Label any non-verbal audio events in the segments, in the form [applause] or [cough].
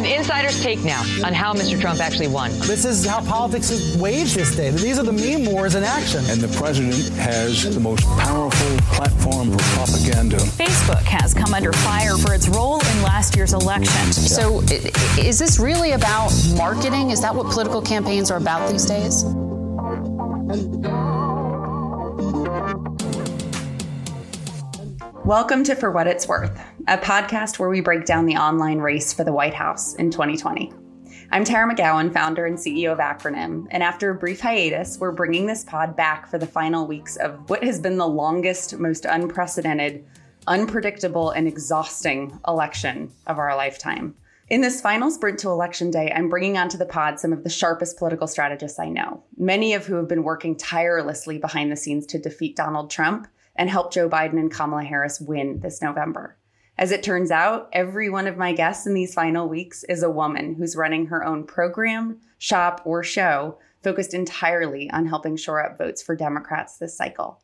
An insider's take now on how Mr. Trump actually won. This is how politics is waged this day. These are the meme wars in action. And the president has the most powerful platform for propaganda. Facebook has come under fire for its role in last year's election. So, is this really about marketing? Is that what political campaigns are about these days? Welcome to For What It's Worth, a podcast where we break down the online race for the White House in 2020. I'm Tara McGowan, founder and CEO of Acronym, and after a brief hiatus, we're bringing this pod back for the final weeks of what has been the longest, most unprecedented, unpredictable, and exhausting election of our lifetime. In this final sprint to election day, I'm bringing onto the pod some of the sharpest political strategists I know, many of who have been working tirelessly behind the scenes to defeat Donald Trump and help Joe Biden and Kamala Harris win this November. As it turns out, every one of my guests in these final weeks is a woman who's running her own program, shop, or show focused entirely on helping shore up votes for Democrats this cycle.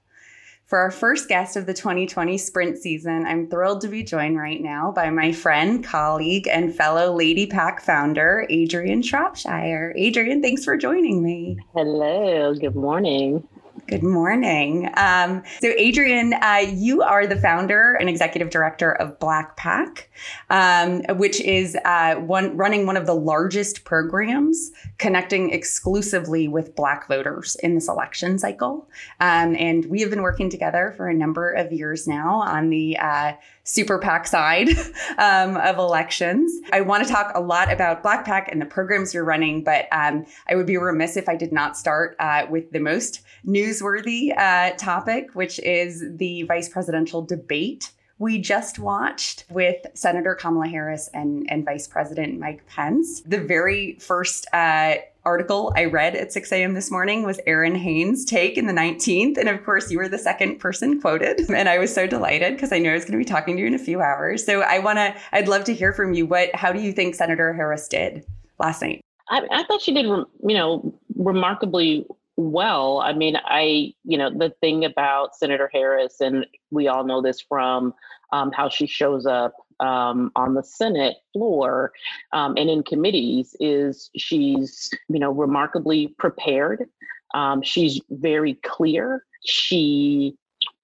For our first guest of the 2020 sprint season, I'm thrilled to be joined right now by my friend, colleague, and fellow Lady PAC founder, Adrianne Shropshire. Adrianne, thanks for joining me. Hello, good morning. Good morning. Um, so, Adrianne, uh, you are the founder and executive director of Black PAC, um, which is uh, one running one of the largest programs connecting exclusively with Black voters in this election cycle. Um, and we have been working together for a number of years now on the uh, super PAC side [laughs] um, of elections. I want to talk a lot about Black PAC and the programs you're running, but um, I would be remiss if I did not start uh, with the most newsworthy uh, topic, which is the vice presidential debate we just watched with Senator Kamala Harris and, and Vice President Mike Pence. The very first uh, article I read at 6 a.m. this morning was Errin Haines' take in the 19th. And of course, you were the second person quoted. [laughs] And I was so delighted because I knew I was going to be talking to you in a few hours. So I want to, I'd love to hear from you. What, how do you think Senator Harris did last night? I, I thought she did, you know, remarkably well. I mean, I, you know, the thing about Senator Harris, and we all know this from um, how she shows up um, on the Senate floor um, and in committees is she's, you know, remarkably prepared. Um, she's very clear. She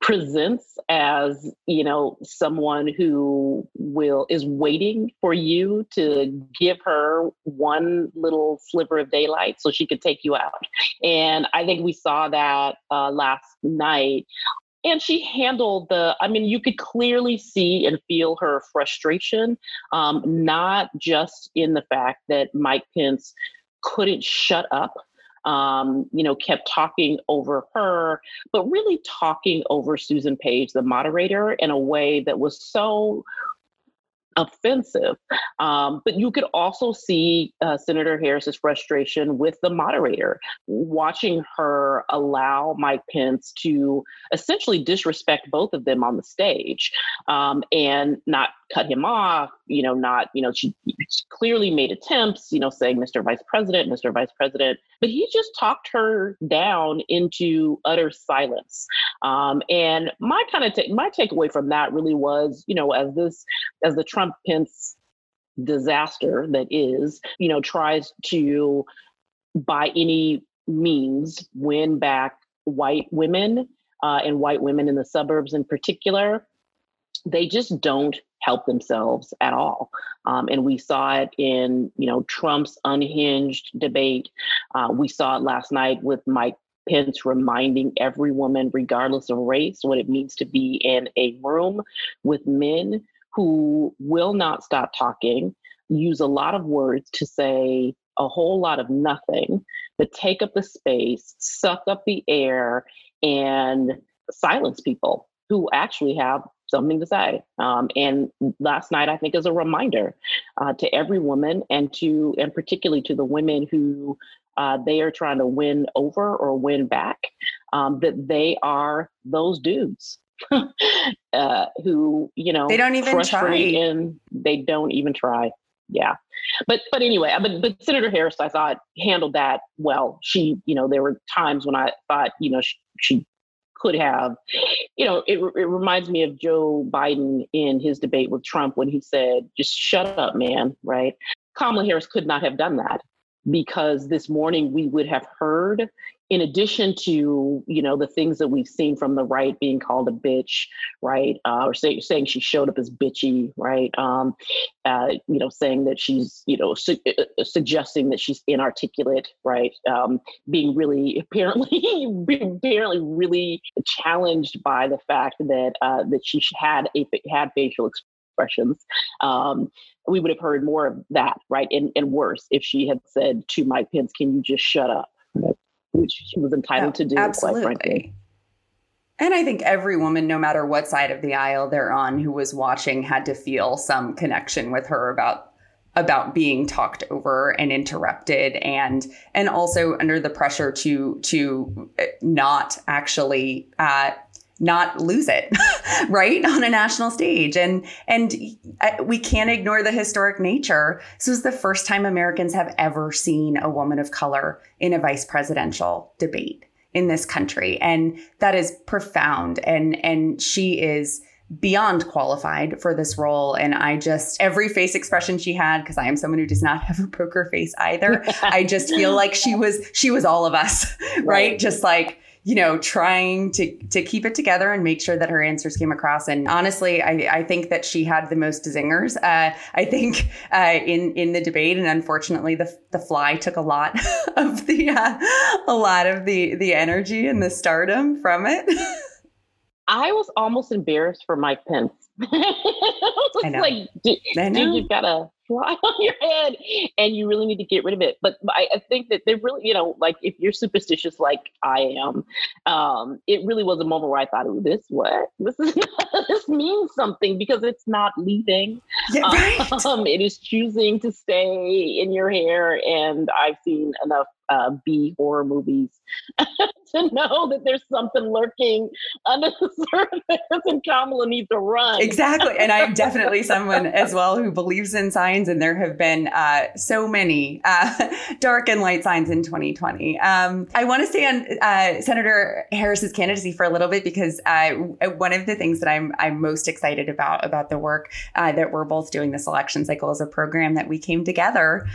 presents as you know someone who will is waiting for you to give her one little sliver of daylight so she could take you out and i think we saw that uh, last night and she handled the i mean you could clearly see and feel her frustration um, not just in the fact that mike pence couldn't shut up um, you know kept talking over her but really talking over susan page the moderator in a way that was so offensive. Um, but you could also see uh, Senator Harris's frustration with the moderator, watching her allow Mike Pence to essentially disrespect both of them on the stage um, and not cut him off, you know, not, you know, she clearly made attempts, you know, saying Mr. Vice President, Mr. Vice President, but he just talked her down into utter silence. Um, and my kind of take my takeaway from that really was, you know, as this as the Trump Pence disaster that is, you know, tries to by any means win back white women uh, and white women in the suburbs in particular they just don't help themselves at all. Um, and we saw it in, you know, Trump's unhinged debate. Uh, we saw it last night with Mike Pence reminding every woman, regardless of race, what it means to be in a room with men who will not stop talking, use a lot of words to say a whole lot of nothing, but take up the space, suck up the air, and silence people who actually have something to say. Um, and last night, I think, is a reminder uh, to every woman and to, and particularly to the women who uh, they are trying to win over or win back, um, that they are those dudes. [laughs] uh, who you know they don't even try and they don't even try yeah but but anyway but, but senator harris i thought handled that well she you know there were times when i thought you know she, she could have. You know, it, it reminds me of Joe Biden in his debate with Trump when he said, just shut up, man, right? Kamala Harris could not have done that because this morning we would have heard in addition to you know the things that we've seen from the right being called a bitch right uh, or say, saying she showed up as bitchy right um, uh, you know saying that she's you know su- uh, uh, suggesting that she's inarticulate right um, being really [laughs] apparently apparently really challenged by the fact that uh, that she had a had facial expressions um, we would have heard more of that, right? And, and worse if she had said to Mike Pence, can you just shut up? Which she was entitled to do, absolutely. quite frankly. And I think every woman, no matter what side of the aisle they're on, who was watching had to feel some connection with her about about being talked over and interrupted and and also under the pressure to to not actually uh, not lose it [laughs] right on a national stage. And and we can't ignore the historic nature. This was the first time americans have ever seen a woman of color in a vice presidential debate in this country. And that is profound. And and she is beyond qualified for this role. And i just every face expression she had because i am someone who does not [laughs] have a poker face either i just feel [laughs] like she was she was all of us right, right? just like you know, trying to to keep it together and make sure that her answers came across. And honestly, I, I think that she had the most zingers. Uh, I think uh, in in the debate, and unfortunately, the the fly took a lot [laughs] of the uh, a lot of the the energy and the stardom from it. [laughs] I was almost embarrassed for Mike Pence. [laughs] I know. like, dude, I know. dude, you've got a [laughs] fly on your head and you really need to get rid of it. But I, I think that they really, you know, like if you're superstitious like I am, um, it really was a moment where I thought, oh, this what? This is [laughs] this means something because it's not leaving. Yeah, [laughs] right. Um, it is choosing to stay in your hair. And I've seen enough uh, B horror movies to know that there's something lurking under the surface and Kamala needs to run. Exactly. And I'm definitely someone as well who believes in signs, and there have been uh, so many uh, [laughs] dark and light signs in 2020. Um, I want to stay on uh, Senator Harris's candidacy for a little bit because uh, one of the things that I'm, I'm most excited about about the work uh, that we're both doing this election cycle is a program that we came together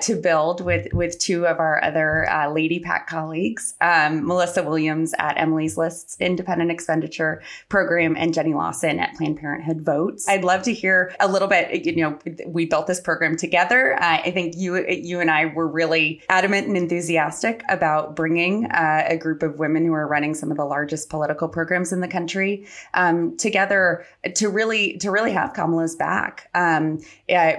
to build with, with two of our other uh, Lady PAC colleagues, um, Melissa Williams at Emily's Lists Independent Expenditure Program and Jenny Lawson at Planned Parenthood Votes. I'd love to hear a little bit. You know, we built this program together. Uh, I think you you and I were really adamant and enthusiastic about bringing uh, a group of women who are running some of the largest political programs in the country um, together to really to really have Kamala's back um,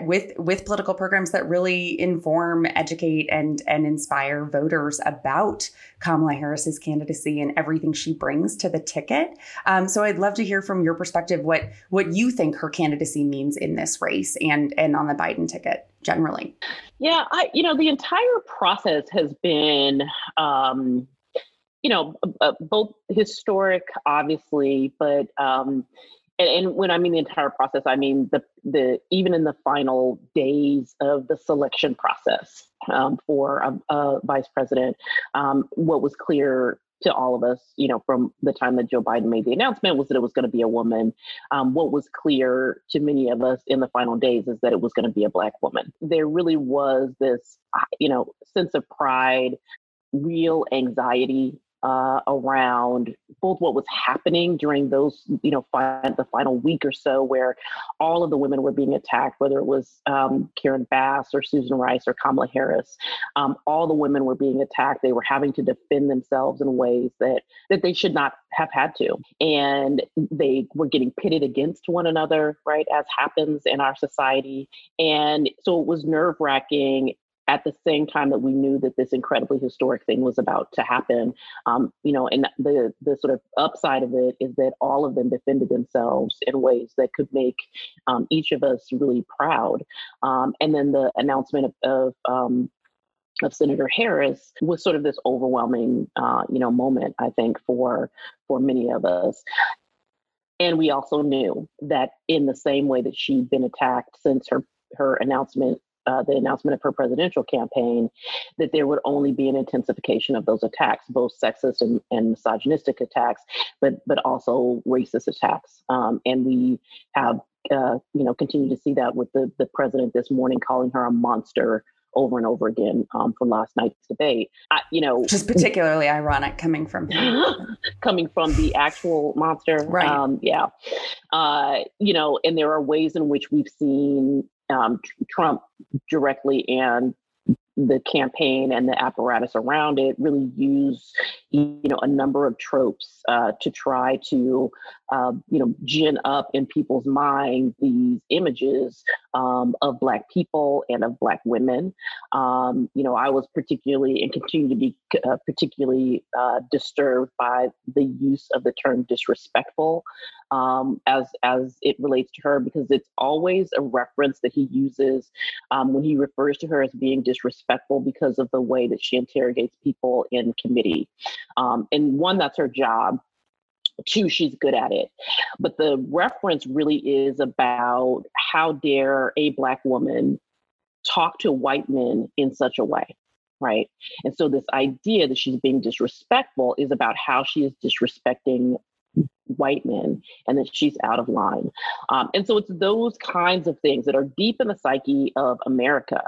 with with political programs that really inform, educate, and and inspire inspire voters about Kamala Harris's candidacy and everything she brings to the ticket. Um, so I'd love to hear from your perspective what what you think her candidacy means in this race and and on the Biden ticket generally. Yeah, I you know the entire process has been. Um, you know, both historic, obviously, but um, and, and, when I mean the entire process, I mean the the even in the final days of the selection process um, for a, a, vice president, um, what was clear to all of us, you know, from the time that Joe Biden made the announcement was that it was going to be a woman. Um, what was clear to many of us in the final days is that it was going to be a black woman. There really was this, you know, sense of pride, real anxiety uh, around both what was happening during those, you know, fi- the final week or so, where all of the women were being attacked, whether it was um, Karen Bass or Susan Rice or Kamala Harris. Um, all the women were being attacked. They were having to defend themselves in ways that that they should not have had to, and they were getting pitted against one another, right, as happens in our society. And so it was nerve wracking at the same time that we knew that this incredibly historic thing was about to happen um, you know and the the sort of upside of it is that all of them defended themselves in ways that could make um, each of us really proud um, and then the announcement of, of um, of Senator Harris was sort of this overwhelming, uh, you know, moment. I think for for many of us, and we also knew that in the same way that she'd been attacked since her her announcement uh, the announcement of her presidential campaign that there would only be an intensification of those attacks, both sexist and, and misogynistic attacks, but but also racist attacks. Um, and we have uh, you know, continue to see that with the the president this morning calling her a monster over and over again um, from last night's debate. I, you know, just particularly ironic coming from [laughs] coming from the actual monster, right? Um, yeah, uh, you know, and there are ways in which we've seen um, Trump directly and the campaign and the apparatus around it really use you know a number of tropes uh, to try to uh, you know gin up in people's minds these images um, of black people and of black women um, you know i was particularly and continue to be uh, particularly uh, disturbed by the use of the term disrespectful um, as as it relates to her because it's always a reference that he uses um, when he refers to her as being disrespectful because of the way that she interrogates people in committee. Um, and one, that's her job. Two, she's good at it. But the reference really is about how dare a Black woman talk to white men in such a way right? And so this idea that she's being disrespectful is about how she is disrespecting white men and that she's out of line. Um, and so it's those kinds of things that are deep in the psyche of America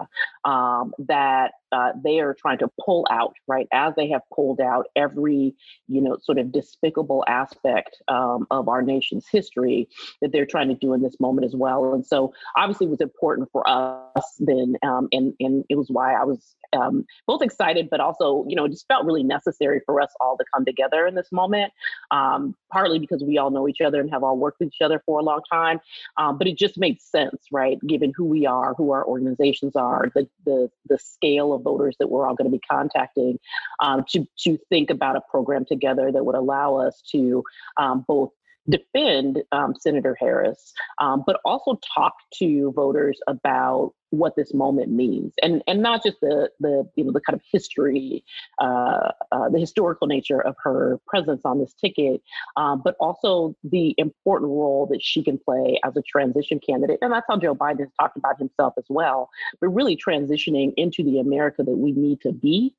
um, that uh, they are trying to pull out, right? As they have pulled out every, you know, sort of despicable aspect um, of our nation's history that they're trying to do in this moment as well. And so obviously it was important for us then, um, and, and it was why I was um, both excited, but also, you know, it just felt really necessary for us all to come together in this moment. Um, partly because we all know each other and have all worked with each other for a long time, um, but it just makes sense, right? Given who we are, who our organizations are, the the the scale of voters that we're all going to be contacting, um, to to think about a program together that would allow us to um, both defend um, Senator Harris, um, but also talk to voters about what this moment means, and and not just the the you know the kind of history, uh, uh, the historical nature of her presence on this ticket, um, but also the important role that she can play as a transition candidate, and that's how Joe Biden has talked about himself as well. But really transitioning into the America that we need to be,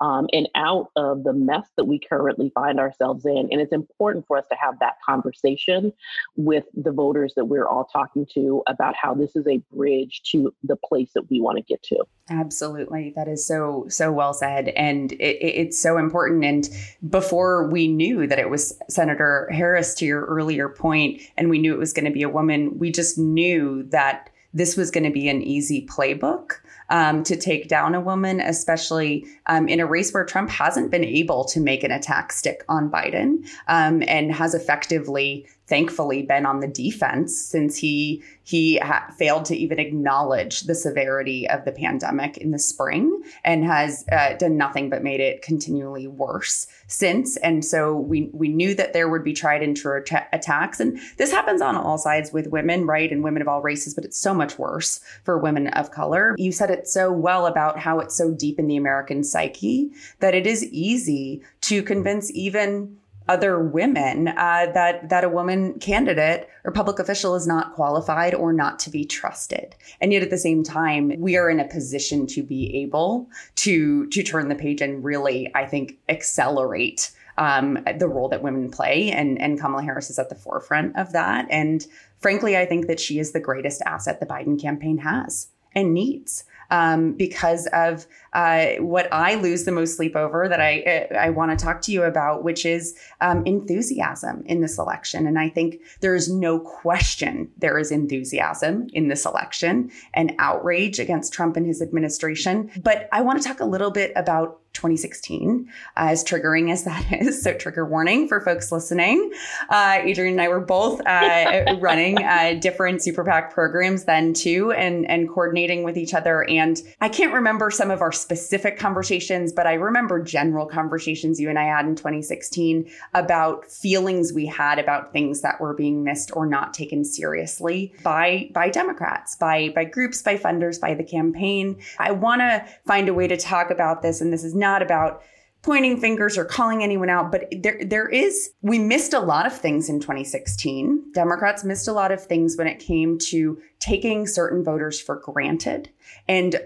um, and out of the mess that we currently find ourselves in, and it's important for us to have that conversation with the voters that we're all talking to about how this is a bridge to the place that we want to get to. Absolutely. That is so, so well said. And it, it's so important. And before we knew that it was Senator Harris, to your earlier point, and we knew it was going to be a woman, we just knew that this was going to be an easy playbook um, to take down a woman, especially um, in a race where Trump hasn't been able to make an attack stick on Biden um, and has effectively thankfully been on the defense since he he ha- failed to even acknowledge the severity of the pandemic in the spring and has uh, done nothing but made it continually worse since. And so we we knew that there would be tried and true att- attacks, and this happens on all sides with women, right, and women of all races, but it's so much worse for women of color. You said it so well about how it's so deep in the American psyche that it is easy to convince even other women uh, that that a woman candidate or public official is not qualified or not to be trusted. And yet at the same time we are in a position to be able to to turn the page and really i think accelerate um, the role that women play. And and kamala harris is at the forefront of that. And frankly i think that she is the greatest asset the biden campaign has and needs um, because of uh, what I lose the most sleep over that I I want to talk to you about, which is um, enthusiasm in this election. And I think there is no question there is enthusiasm in this election and outrage against Trump and his administration. But I want to talk a little bit about 2016, as triggering as that [laughs] is. So, trigger warning for folks listening. Uh, Adrianne and I were both uh, [laughs] running uh, different super PAC programs then too, and and coordinating with each other. And I can't remember some of our specific conversations, but I remember general conversations you and I had in 2016 about feelings we had about things that were being missed or not taken seriously by by Democrats, by by groups, by funders, by the campaign. I want to find a way to talk about this, and this is not about pointing fingers or calling anyone out, but there there is we missed a lot of things in 2016. Democrats missed a lot of things when it came to taking certain voters for granted and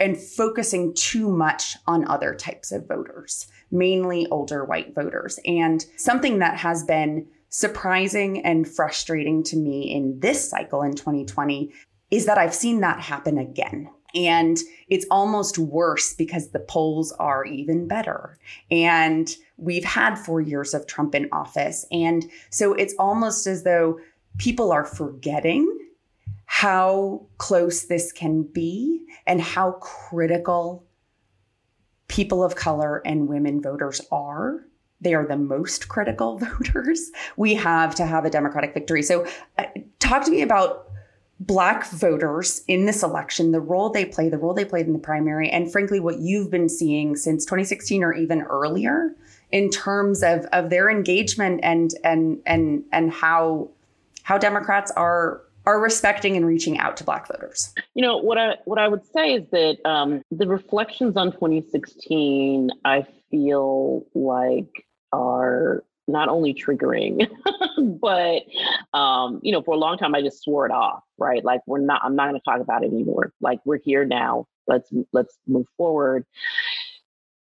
and focusing too much on other types of voters, mainly older white voters. And something that has been surprising and frustrating to me in this cycle in 2020 is that I've seen that happen again. And it's almost worse because the polls are even better. And we've had four years of Trump in office. And so it's almost as though people are forgetting how close this can be and how critical people of color and women voters are. They are the most critical [laughs] voters we have to have a Democratic victory. So, uh, talk to me about Black voters in this election, the role they play, the role they played in the primary, and frankly, what you've been seeing since 2016 or even earlier in terms of, of their engagement and and and and how how Democrats are are respecting and reaching out to black voters. You know what i what i would say is that um, the reflections on 2016 i feel like are not only triggering [laughs] but um, you know for a long time i just swore it off right? Like we're not i'm not going to talk about it anymore. Like we're here now. Let's let's move forward.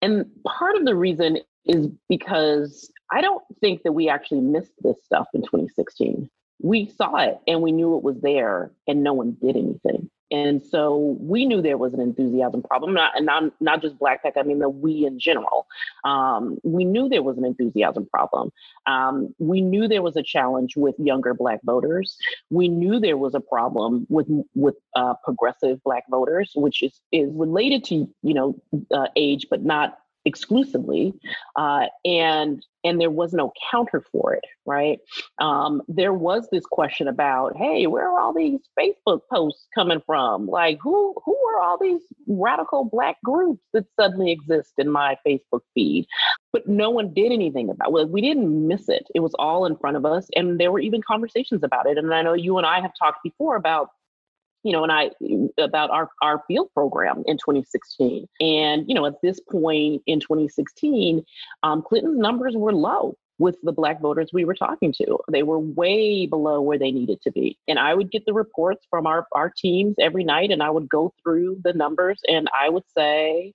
And part of the reason is because i don't think that we actually missed this stuff in 2016 we saw it and we knew it was there and no one did anything. And so we knew there was an enthusiasm problem, not and not, not just Black PAC, I mean the we in general. Um, we knew there was an enthusiasm problem. Um, we knew there was a challenge with younger Black voters. We knew there was a problem with with uh, progressive Black voters, which is is related to you know uh, age, but not exclusively, uh, and and there was no counter for it. Right? Um, there was this question about, hey, where are all these Facebook posts coming from? Like, who who are all these radical Black groups that suddenly exist in my Facebook feed? But no one did anything about. It. Well, we didn't miss it. It was all in front of us, and there were even conversations about it. And I know you and I have talked before about you know, and I about our our field program in 2016. And you know, at this point in 2016, um, Clinton's numbers were low with the black voters we were talking to. They were way below where they needed to be. And I would get the reports from our, our teams every night and I would go through the numbers and I would say,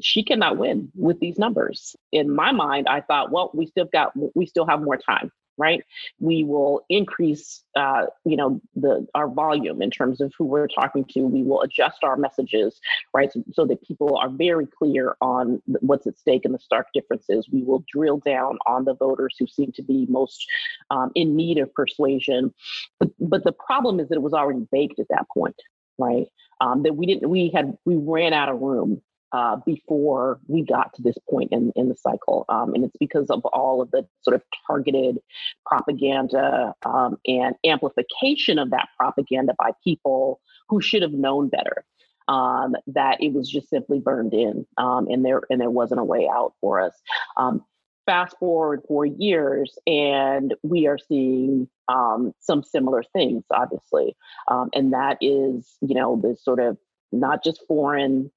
she cannot win with these numbers. In my mind, I thought, well, we still got we still have more time right? We will increase, uh, you know, the our volume in terms of who we're talking to. We will adjust our messages, right, so, so that people are very clear on what's at stake and the stark differences. We will drill down on the voters who seem to be most um, in need of persuasion. But, but the problem is that it was already baked at that point, right? Um, that we didn't, we had, we ran out of room uh, before we got to this point in, in the cycle. Um, and it's because of all of the sort of targeted propaganda um, and amplification of that propaganda by people who should have known better. Um, that it was just simply burned in, um, and there and there wasn't a way out for us. Um, fast forward four years, and we are seeing um, some similar things, obviously, and that is, you know, this sort of not just foreign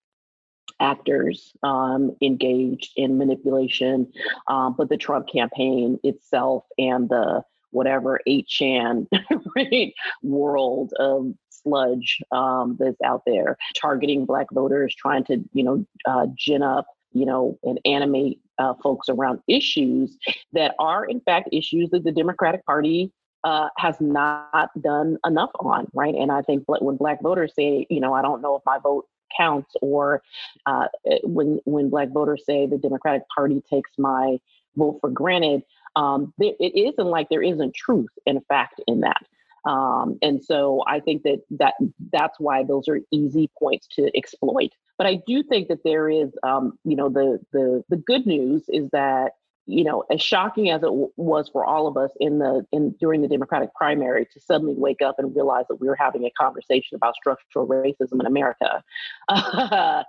actors um, engaged in manipulation, um, but the Trump campaign itself and the whatever 8chan [laughs] right, world of sludge um, that's out there, targeting Black voters, trying to, you know, uh, gin up, you know, and animate uh, folks around issues that are, in fact, issues that the Democratic Party uh, has not done enough on, right? And I think when Black voters say, you know, I don't know if my vote counts, or uh, eh, when when Black voters say the Democratic Party takes my vote for granted, um, it isn't like there isn't truth and fact in that. Um, and so I think that that that's why those are easy points to exploit. But I do think that there is, um, you know, the the the good news is that you know, as shocking as it w- was for all of us in the in during the Democratic primary to suddenly wake up and realize that we were having a conversation about structural racism in America, [laughs] uh,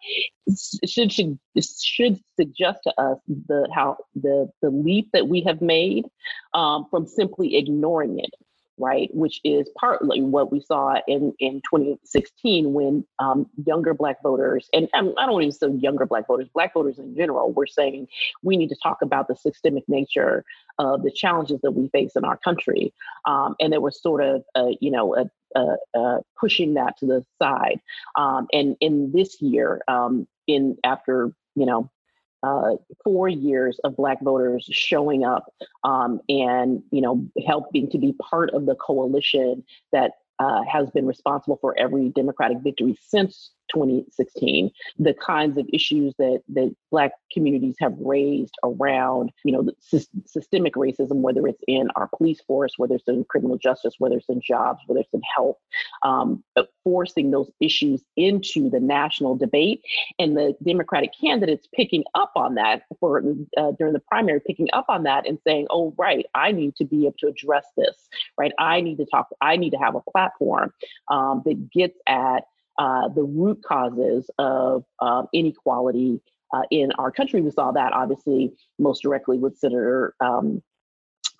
should should should suggest to us the how the the leap that we have made um, from simply ignoring it right? Which is partly what we saw in, in 2016 when um, younger Black voters, and, I don't even say younger Black voters, Black voters in general, were saying we need to talk about the systemic nature of the challenges that we face in our country. Um, and there was sort of, a, you know, a, a, a pushing that to the side. Um, and in this year, um, in after, you know, uh, four years of Black voters showing up um, and you know helping to be part of the coalition that uh, has been responsible for every Democratic victory since 2016, the kinds of issues that that Black communities have raised around, you know, systemic racism, whether it's in our police force, whether it's in criminal justice, whether it's in jobs, whether it's in health, um, forcing those issues into the national debate, and the Democratic candidates picking up on that for uh, during the primary, picking up on that and saying, "Oh, right, I need to be able to address this. Right, I need to talk. I need to have a platform um, that gets at." Uh, the root causes of uh, inequality uh, in our country. We saw that obviously most directly with Senator um,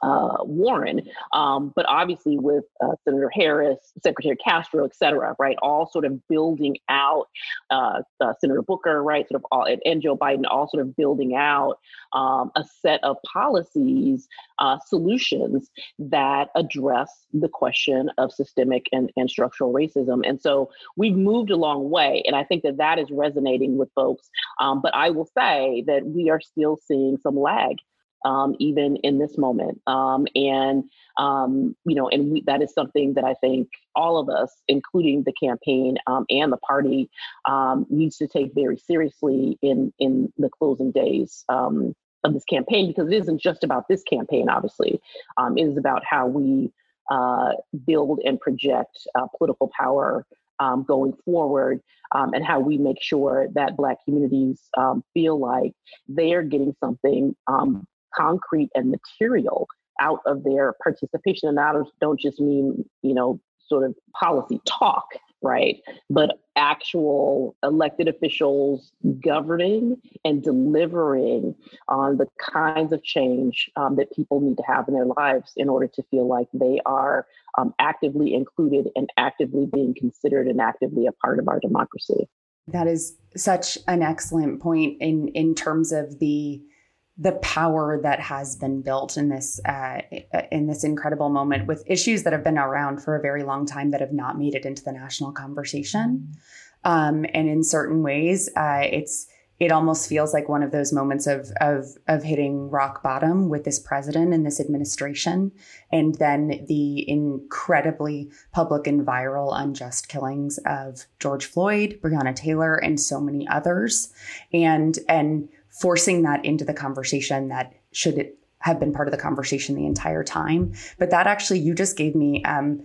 uh, Warren, um, but obviously with uh, Senator Harris, Secretary Castro, et cetera, right? All sort of building out uh, uh Senator Booker, right? Sort of all, and Joe Biden, all sort of building out um, a set of policies, uh, solutions that address the question of systemic and, and structural racism. And so we've moved a long way, and I think that that is resonating with folks. Um, but I will say that we are still seeing some lag um, even in this moment. Um, and um, you know, and we, that is something that I think all of us, including the campaign um, and the party, um, needs to take very seriously in in the closing days. Um, of this campaign, because it isn't just about this campaign, obviously. it is about how we uh, build and project uh, political power going forward and how we make sure that Black communities feel like they are getting something concrete and material out of their participation. And I don't just mean, you know, sort of policy talk, right? But actual elected officials governing and delivering on the kinds of change um, that people need to have in their lives in order to feel like they are um, actively included and actively being considered and actively a part of our democracy. That is such an excellent point in in terms of the the power that has been built in this uh, in this incredible moment with issues that have been around for a very long time that have not made it into the national conversation. Um, and in certain ways, uh, it's it almost feels like one of those moments of of of hitting rock bottom with this president and this administration, and then the incredibly public and viral unjust killings of George Floyd, Breonna Taylor, and so many others, and and forcing that into the conversation that should have been part of the conversation the entire time. But that actually, you just gave me um,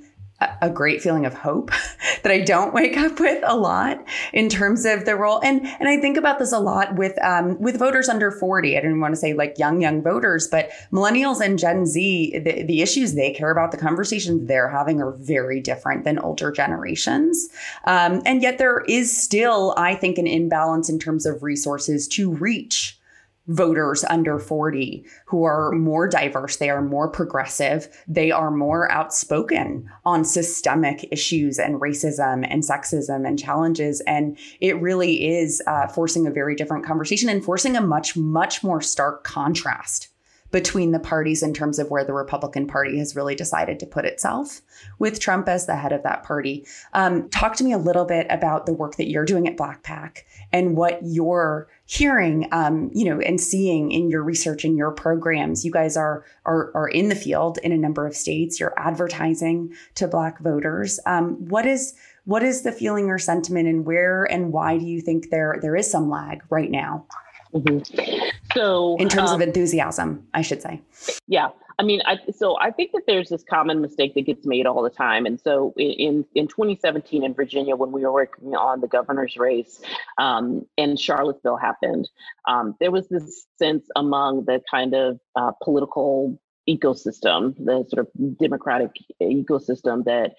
a great feeling of hope [laughs] that I don't wake up with a lot in terms of the role. And and I think about this a lot with um, with voters under 40. I didn't want to say like young, young voters, but millennials and Gen Z, the, the issues they care about, the conversations they're having are very different than older generations. Um, and yet there is still, I think, an imbalance in terms of resources to reach voters under 40 who are more diverse, they are more progressive, they are more outspoken on systemic issues and racism and sexism and challenges. And it really is uh, forcing a very different conversation and forcing a much, much more stark contrast between the parties in terms of where the Republican Party has really decided to put itself with Trump as the head of that party. Um, talk to me a little bit about the work that you're doing at BlackPAC and what you're hearing, um, you know, and seeing in your research and your programs. You guys are, are are in the field in a number of states. You're advertising to Black voters. Um, what is what is the feeling or sentiment, and where and why do you think there there is some lag right now? Mm-hmm. So, in terms um, of enthusiasm, I should say. Yeah, I mean, I, so I think that there's this common mistake that gets made all the time. And so in in 2017 in Virginia, when we were working on the governor's race, um, and Charlottesville happened, um, there was this sense among the kind of uh, political ecosystem, the sort of democratic ecosystem, that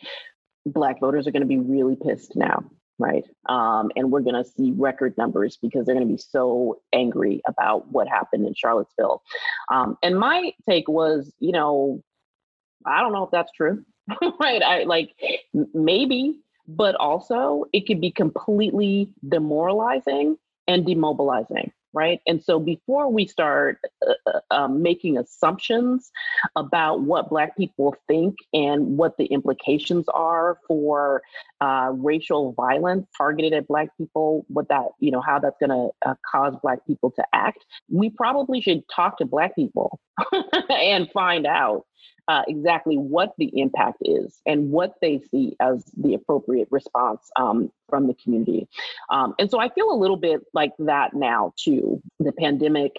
Black voters are going to be really pissed now right? Um, and we're going to see record numbers because they're going to be so angry about what happened in Charlottesville. Um, and my take was, you know, I don't know if that's true, [laughs] right? I like maybe, but also it could be completely demoralizing and demobilizing right? And so before we start uh, uh, um, making assumptions about what Black people think and what the implications are for uh, racial violence targeted at Black people, what that, you know, how that's going to uh, cause Black people to act, we probably should talk to Black people [laughs] and find out uh, exactly what the impact is and what they see as the appropriate response um, from the community. Um, and so I feel a little bit like that now too. The pandemic,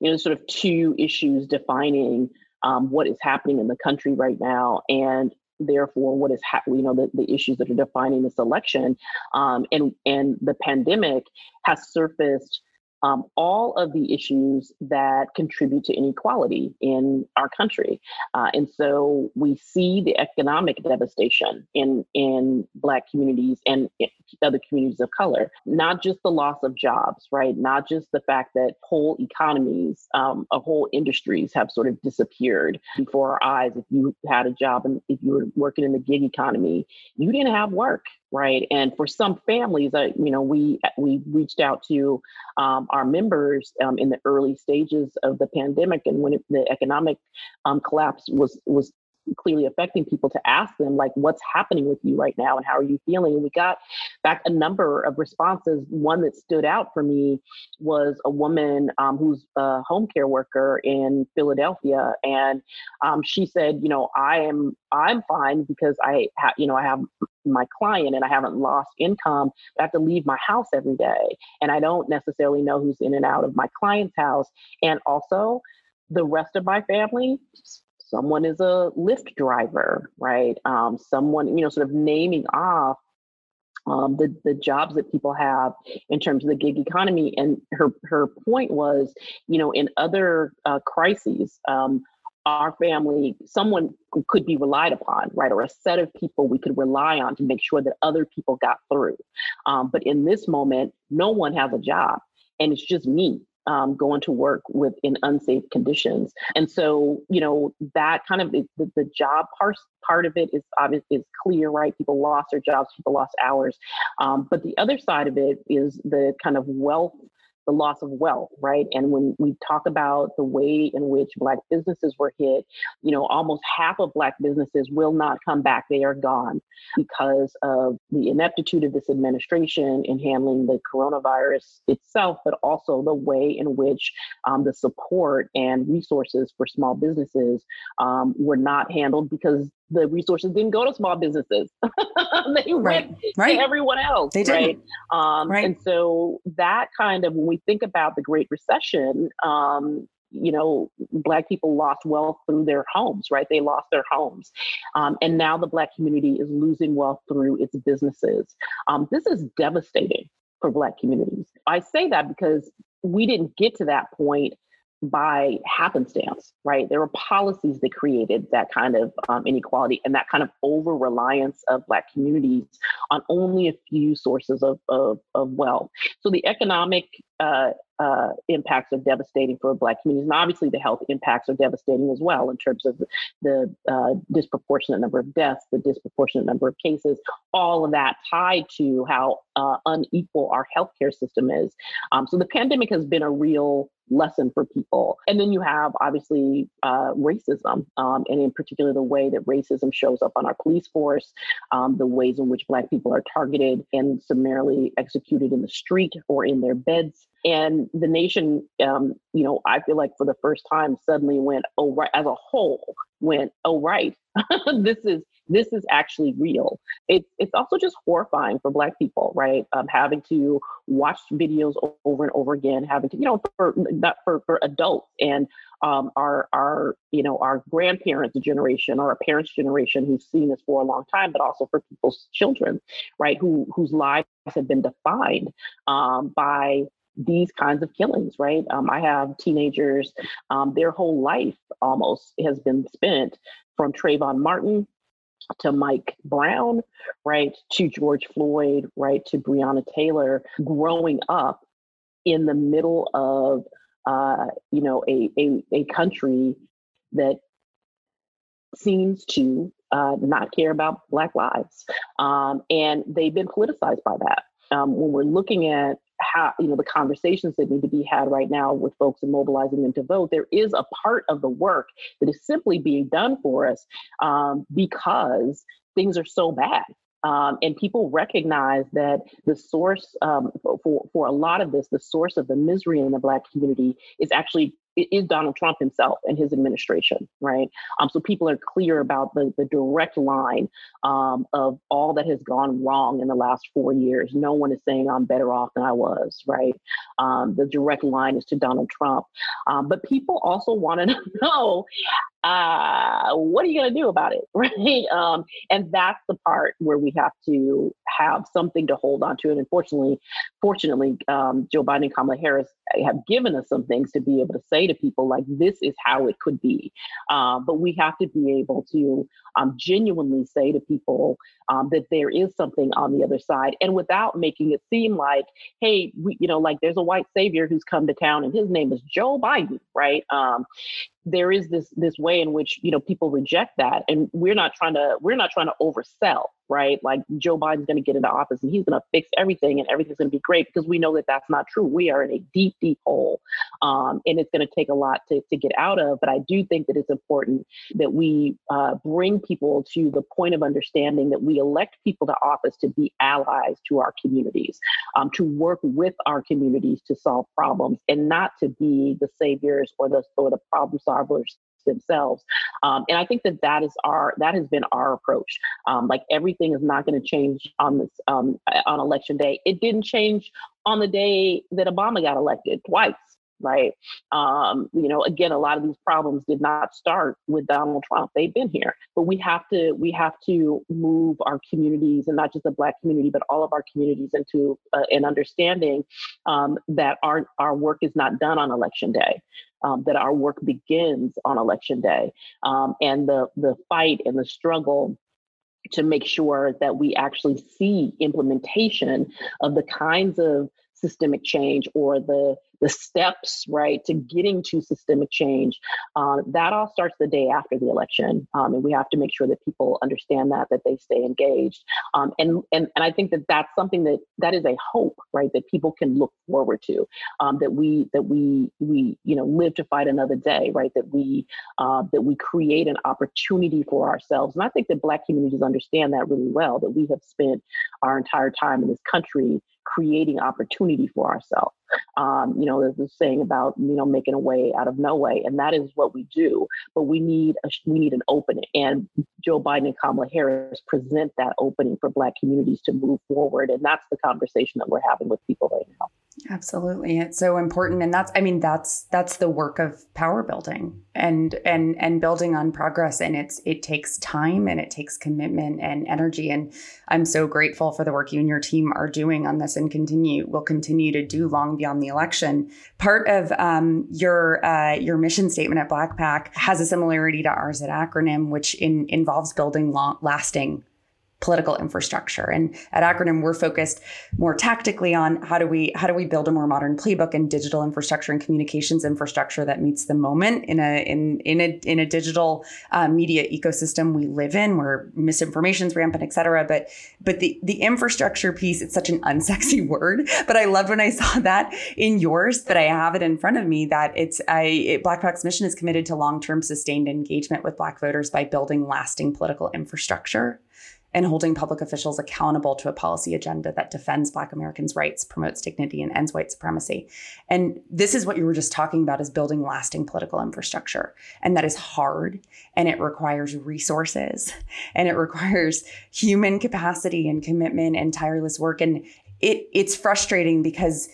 you know, sort of two issues defining um, what is happening in the country right now and therefore what is ha- you know the, the issues that are defining this election um, and and the pandemic has surfaced um, all of the issues that contribute to inequality in our country. Uh, and so we see the economic devastation in, in Black communities and other communities of color, not just the loss of jobs, right? Not just the fact that whole economies, um, whole industries have sort of disappeared before our eyes. If you had a job and if you were working in the gig economy, you didn't have work right? And for some families, uh, you know, we we reached out to um, our members um, in the early stages of the pandemic, and when it, the economic um, collapse was was clearly affecting people to ask them like what's happening with you right now and how are you feeling and we got back a number of responses one that stood out for me was a woman um, who's a home care worker in philadelphia and um, she said you know i am i'm fine because i have you know i have my client and i haven't lost income i have to leave my house every day and i don't necessarily know who's in and out of my client's house and also the rest of my family someone is a Lyft driver, right? Um, someone, you know, sort of naming off um, the the jobs that people have in terms of the gig economy. And her her point was, you know, in other uh, crises. Um, our family, someone could be relied upon, right? Or a set of people we could rely on to make sure that other people got through. Um, but in this moment, no one has a job and it's just me um, going to work with in unsafe conditions. And so, you know, that kind of the, the job part part of it is obvious is clear, right? People lost their jobs, people lost hours. Um, but the other side of it is the kind of wealth the loss of wealth, right? And when we talk about the way in which Black businesses were hit, you know, almost half of Black businesses will not come back. They are gone because of the ineptitude of this administration in handling the coronavirus itself, but also the way in which um, the support and resources for small businesses um, were not handled because the resources didn't go to small businesses. [laughs] they right. went right. to everyone else. They did. Right? Um, right. And so that kind of, when we think about the Great Recession, um, you know, Black people lost wealth through their homes, right? They lost their homes. Um, and now the Black community is losing wealth through its businesses. Um, this is devastating for Black communities. I say that because we didn't get to that point by happenstance, right? There were policies that created that kind of um, inequality and that kind of over reliance of Black communities on only a few sources of, of, of wealth. So the economic uh, uh, impacts are devastating for Black communities. And obviously, the health impacts are devastating as well in terms of the uh, disproportionate number of deaths, the disproportionate number of cases, all of that tied to how uh, unequal our healthcare system is. Um, so the pandemic has been a real lesson for people. And then you have obviously uh, racism, um, and in particular, the way that racism shows up on our police force, um, the ways in which Black people are targeted and summarily executed in the street or in their beds and the nation um, you know i feel like for the first time suddenly went oh right as a whole went oh right [laughs] this is this is actually real. It, it's also just horrifying for black people right? Um, having to watch videos over and over again having to you know for not for, for adults and um, our our you know our grandparents generation or our parents generation who've seen this for a long time but also for people's children right who whose lives have been defined um, by these kinds of killings, right? Um, I have teenagers, um, their whole life almost has been spent from Trayvon Martin to Mike Brown, right, to George Floyd, right, to Breonna Taylor, growing up in the middle of, uh, you know, a, a, a country that seems to uh, not care about Black lives. Um, and they've been politicized by that. Um, when we're looking at how you know the conversations that need to be had right now with folks and mobilizing them to vote. There is a part of the work that is simply being done for us um, because things are so bad. Um, and people recognize that the source um, for, for a lot of this, the source of the misery in the Black community is actually is Donald Trump himself and his administration, right? Um, so people are clear about the, the direct line um, of all that has gone wrong in the last four years. No one is saying I'm better off than I was, right? Um, the direct line is to Donald Trump. Um, but people also want to [laughs] know uh, what are you going to do about it, [laughs] right? Um, and that's the part where we have to have something to hold on to. And unfortunately, fortunately, um, Joe Biden and Kamala Harris have given us some things to be able to say to people like, this is how it could be. Um, but we have to be able to um, genuinely say to people um, that there is something on the other side and without making it seem like, hey, we, you know, like there's a white savior who's come to town and his name is Joe Biden, right? Um, there is this this way in which you know people reject that and we're not trying to we're not trying to oversell right? Like joe biden's going to get into office and he's going to fix everything and everything's going to be great because we know that that's not true. We are in a deep deep hole um, and it's going to take a lot to, to get out of but i do think that it's important that we uh, bring people to the point of understanding that we elect people to office to be allies to our communities um, to work with our communities to solve problems and not to be the saviors or the or the problem solvers themselves. Um, and I think that that is our that has been our approach. Um, like everything is not going to change on this um, on election day. It didn't change on the day that Obama got elected twice right? Um, you know, again, a lot of these problems did not start with Donald Trump. They've been here, but we have to we have to move our communities and not just the Black community, but all of our communities into uh, an understanding um, that our our work is not done on election day. Um, that our work begins on election day, um, and the the fight and the struggle to make sure that we actually see implementation of the kinds of systemic change or the the steps right to getting to systemic change uh, that all starts the day after the election um, and we have to make sure that people understand that that they stay engaged um, and and and i think that that's something that that is a hope right that people can look forward to um, that we that we we you know live to fight another day right that we uh, that we create an opportunity for ourselves and i think that black communities understand that really well that we have spent our entire time in this country creating opportunity for ourselves. Um, you know, there's this saying about you know making a way out of no way, and that is what we do. But we need a, we need an opening, and Joe Biden and Kamala Harris present that opening for Black communities to move forward, and that's the conversation that we're having with people right now. Absolutely. It's so important and that's I mean that's that's the work of power building and and and building on progress and it's it takes time and it takes commitment and energy and I'm so grateful for the work you and your team are doing on this and continue will continue to do long beyond the election. Part of um, your uh, your mission statement at Black PAC has a similarity to ours at Acronym which in, involves building long, lasting political infrastructure. And at Acronym, we're focused more tactically on how do we how do we build a more modern playbook and digital infrastructure and communications infrastructure that meets the moment in a in in a in a digital uh, media ecosystem we live in where misinformation's rampant, et cetera. But but the the infrastructure piece, it's such an [laughs] unsexy word, but I loved when I saw that in yours. That I have it in front of me. That it's I it, mission is committed to long term sustained engagement with Black voters by building lasting political infrastructure and holding public officials accountable to a policy agenda that defends Black Americans' rights, promotes dignity, and ends white supremacy. And this is what you were just talking about is building lasting political infrastructure. And that is hard and it requires resources [laughs] and it requires human capacity and commitment and tireless work. And it it's frustrating because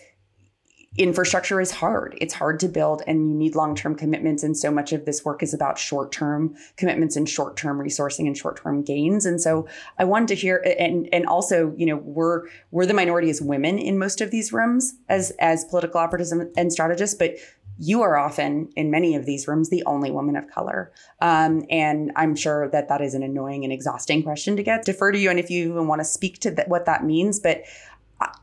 infrastructure is hard. It's hard to build and you need long-term commitments. And so much of this work is about short-term commitments and short-term resourcing and short-term gains. And so I wanted to hear and and also, you know, we're we're the minority as women in most of these rooms as as political operatives and strategists, but you are often in many of these rooms the only woman of color um, and i'm sure that that is an annoying and exhausting question to get defer to you and if you even want to speak to th- what that means but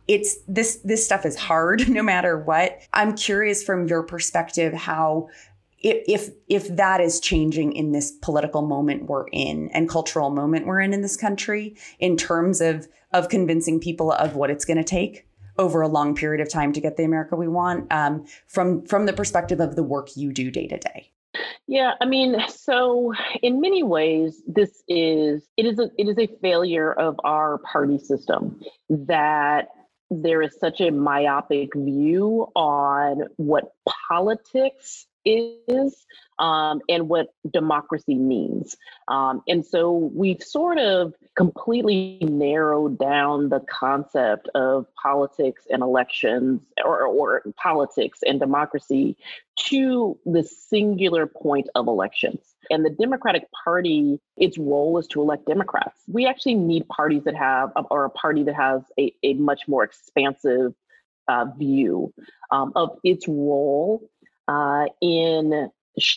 it's this this stuff is hard [laughs] no matter what i'm curious from your perspective how if, if that is changing in this political moment we're in and cultural moment we're in in this country in terms of of convincing people of what it's going to take over a long period of time to get the America we want um, from from the perspective of the work you do day to day? Yeah, I mean, so in many ways, this is it is a it is a failure of our party system that there is such a myopic view on what politics is um, and what democracy means. Um, and so we've sort of completely narrowed down the concept of politics and elections or, or politics and democracy to the singular point of elections. And the Democratic Party, its role is to elect Democrats. We actually need parties that have, or a party that has a, a much more expansive uh, view um, of its role uh, in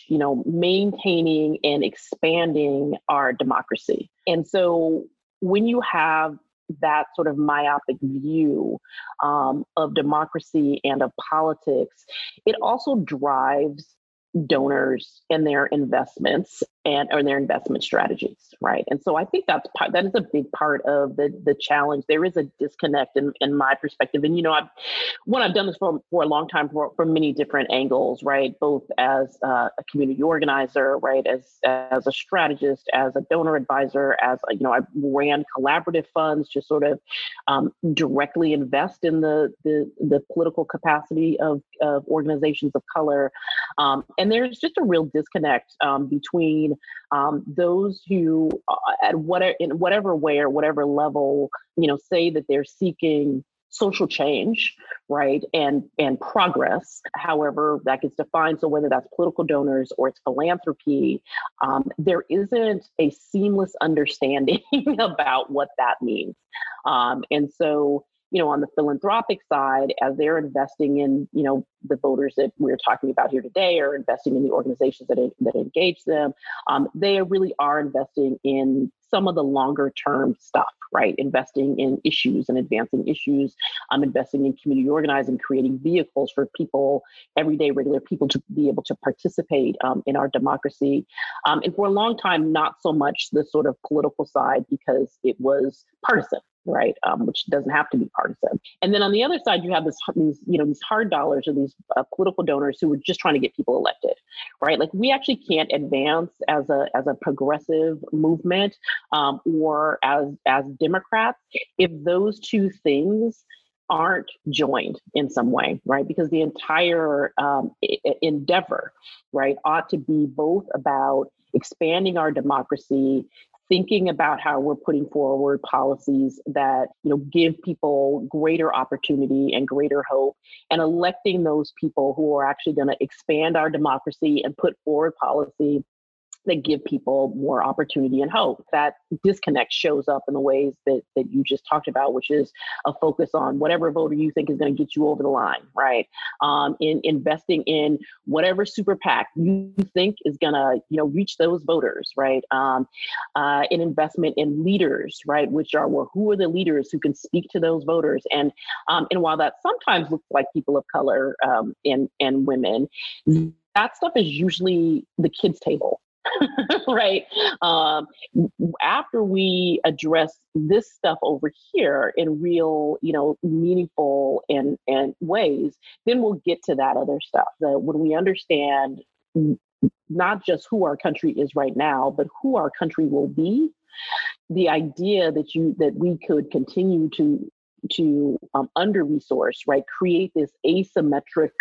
you know maintaining and expanding our democracy. And so when you have that sort of myopic view um, of democracy and of politics it also drives donors and their investments and or their investment strategies right? And so i think that's part that is a big part of the the challenge. There is a disconnect in, in my perspective. And you know i've when i've done this for, for a long time for, for many different angles right? Both as uh, a community organizer right? As as a strategist as a donor advisor as a, you know i ran collaborative funds to sort of um, directly invest in the the, the political capacity of, of organizations of color. Um, and and there's just a real disconnect um, between um, those who, uh, at whatever in whatever way or whatever level, you know, say that they're seeking social change right and and progress however that gets defined. So whether that's political donors or it's philanthropy um, there isn't a seamless understanding [laughs] about what that means. Um, and so you know, on the philanthropic side, as they're investing in, you know, the voters that we're talking about here today, or investing in the organizations that that engage them, um, they really are investing in some of the longer term stuff, right? Investing in issues and advancing issues. Um, investing in community organizing, creating vehicles for people, everyday regular people, to be able to participate um, in our democracy. Um, and for a long time, not so much the sort of political side because it was partisan, right? Um, which doesn't have to be partisan. And then on the other side, you have this these you know these hard dollars or these uh, political donors who are just trying to get people elected, right? Like we actually can't advance as a as a progressive movement um, or as as Democrats if those two things aren't joined in some way, right? Because the entire um, endeavor, right, ought to be both about expanding our democracy thinking about how we're putting forward policies that you know give people greater opportunity and greater hope and electing those people who are actually going to expand our democracy and put forward policy that give people more opportunity and hope. That disconnect shows up in the ways that, that you just talked about, which is a focus on whatever voter you think is going to get you over the line, right? Um, in investing in whatever super PAC you think is going to, you know, reach those voters, right? Um, uh, an investment in leaders, right? Which are well, who are the leaders who can speak to those voters? And um, and while that sometimes looks like people of color um, and and women, that stuff is usually the kids' table [laughs] right? Um, after we address this stuff over here in real, you know, meaningful and and ways, then we'll get to that other stuff. That when we understand not just who our country is right now, but who our country will be, the idea that you that we could continue to to um, under resource, right? Create this asymmetric,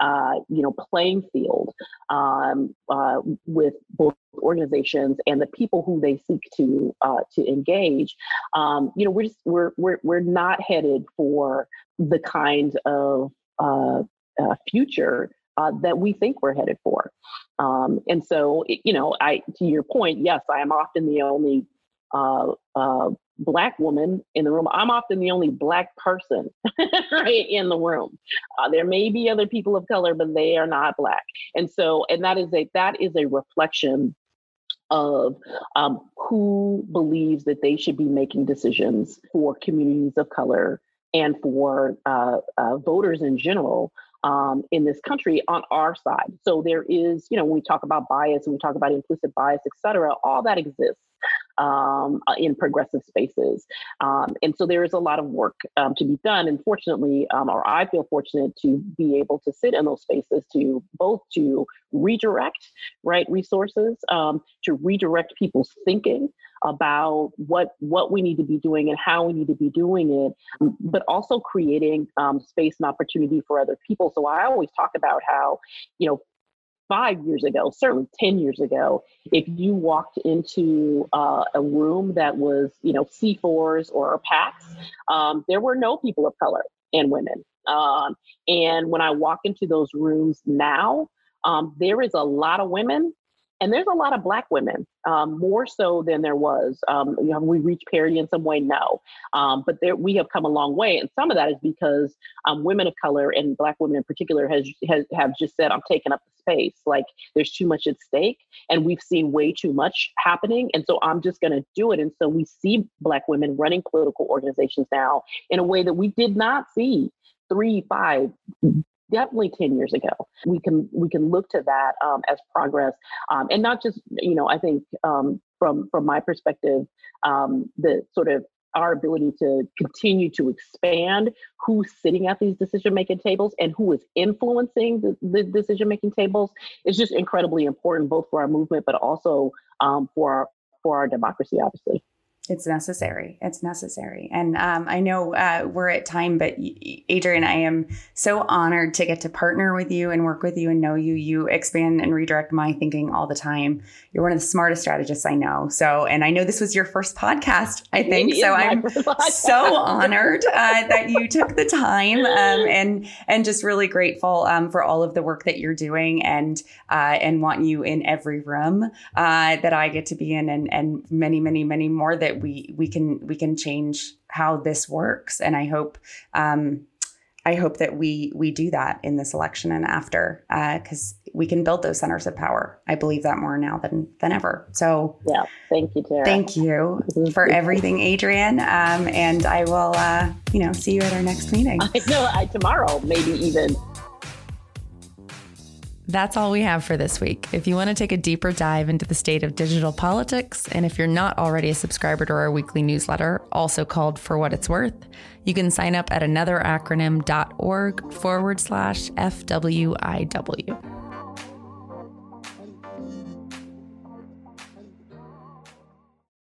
uh, you know, playing field um, uh, with both organizations and the people who they seek to uh, to engage. Um, you know, we're just we're we're we're not headed for the kind of uh, uh, future uh, that we think we're headed for. Um, and so, you know, I to your point, yes, I am often the only uh, uh, black woman in the room. I'm often the only black person [laughs] right in the room. Uh, there may be other people of color, but they are not black. And so, and that is a that is a reflection of um, who believes that they should be making decisions for communities of color and for uh, uh, voters in general um, in this country on our side. So there is, you know, when we talk about bias and we talk about implicit bias, et cetera, all that exists. Um, uh, in progressive spaces. Um, and so there is a lot of work um, to be done. And fortunately, um, or I feel fortunate to be able to sit in those spaces to both to redirect right resources, um, to redirect people's thinking about what what we need to be doing and how we need to be doing it, but also creating um, space and opportunity for other people. So I always talk about how, you know, five years ago, certainly 10 years ago, if you walked into uh, a room that was, you know, C4s or PACs, um, there were no people of color and women. Um, and when I walk into those rooms now, um, there is a lot of women and there's a lot of black women um, more so than there was um, you know, we reached parity in some way? No. Um, but there we have come a long way. And some of that is because um, women of color and black women in particular has, has have just said i'm taking up the space. Like there's too much at stake and we've seen way too much happening. And so i'm just going to do it. And so we see black women running political organizations now in a way that we did not see three, five, definitely 10 years ago. We can we can look to that um, as progress um, and not just you know i think um, from from my perspective um, the sort of our ability to continue to expand who's sitting at these decision making tables and who is influencing the, the decision making tables is just incredibly important both for our movement but also um, for our for our democracy obviously it's necessary. It's necessary. And um, I know uh, we're at time, but Adrianne, I am so honored to get to partner with you and work with you and know you. You expand and redirect my thinking all the time. You're one of the smartest strategists I know. So, and I know this was your first podcast, I think. So I'm [laughs] so honored uh, that you took the time [laughs] um, and and just really grateful um, for all of the work that you're doing and uh, and want you in every room uh, that I get to be in and and many many many more that we we can we can change how this works. And i hope um, i hope that we we do that in this election and after because uh, we can build those centers of power. I believe that more now than than ever. So yeah. Thank you Tara. thank you for everything Adrianne. um, and i will uh, you know see you at our next meeting. No I, tomorrow maybe even that's all we have for this week. If you want to take a deeper dive into the state of digital politics, and if you're not already a subscriber to our weekly newsletter, also called For What It's Worth, you can sign up at anotheracronym.org forward slash FWIW.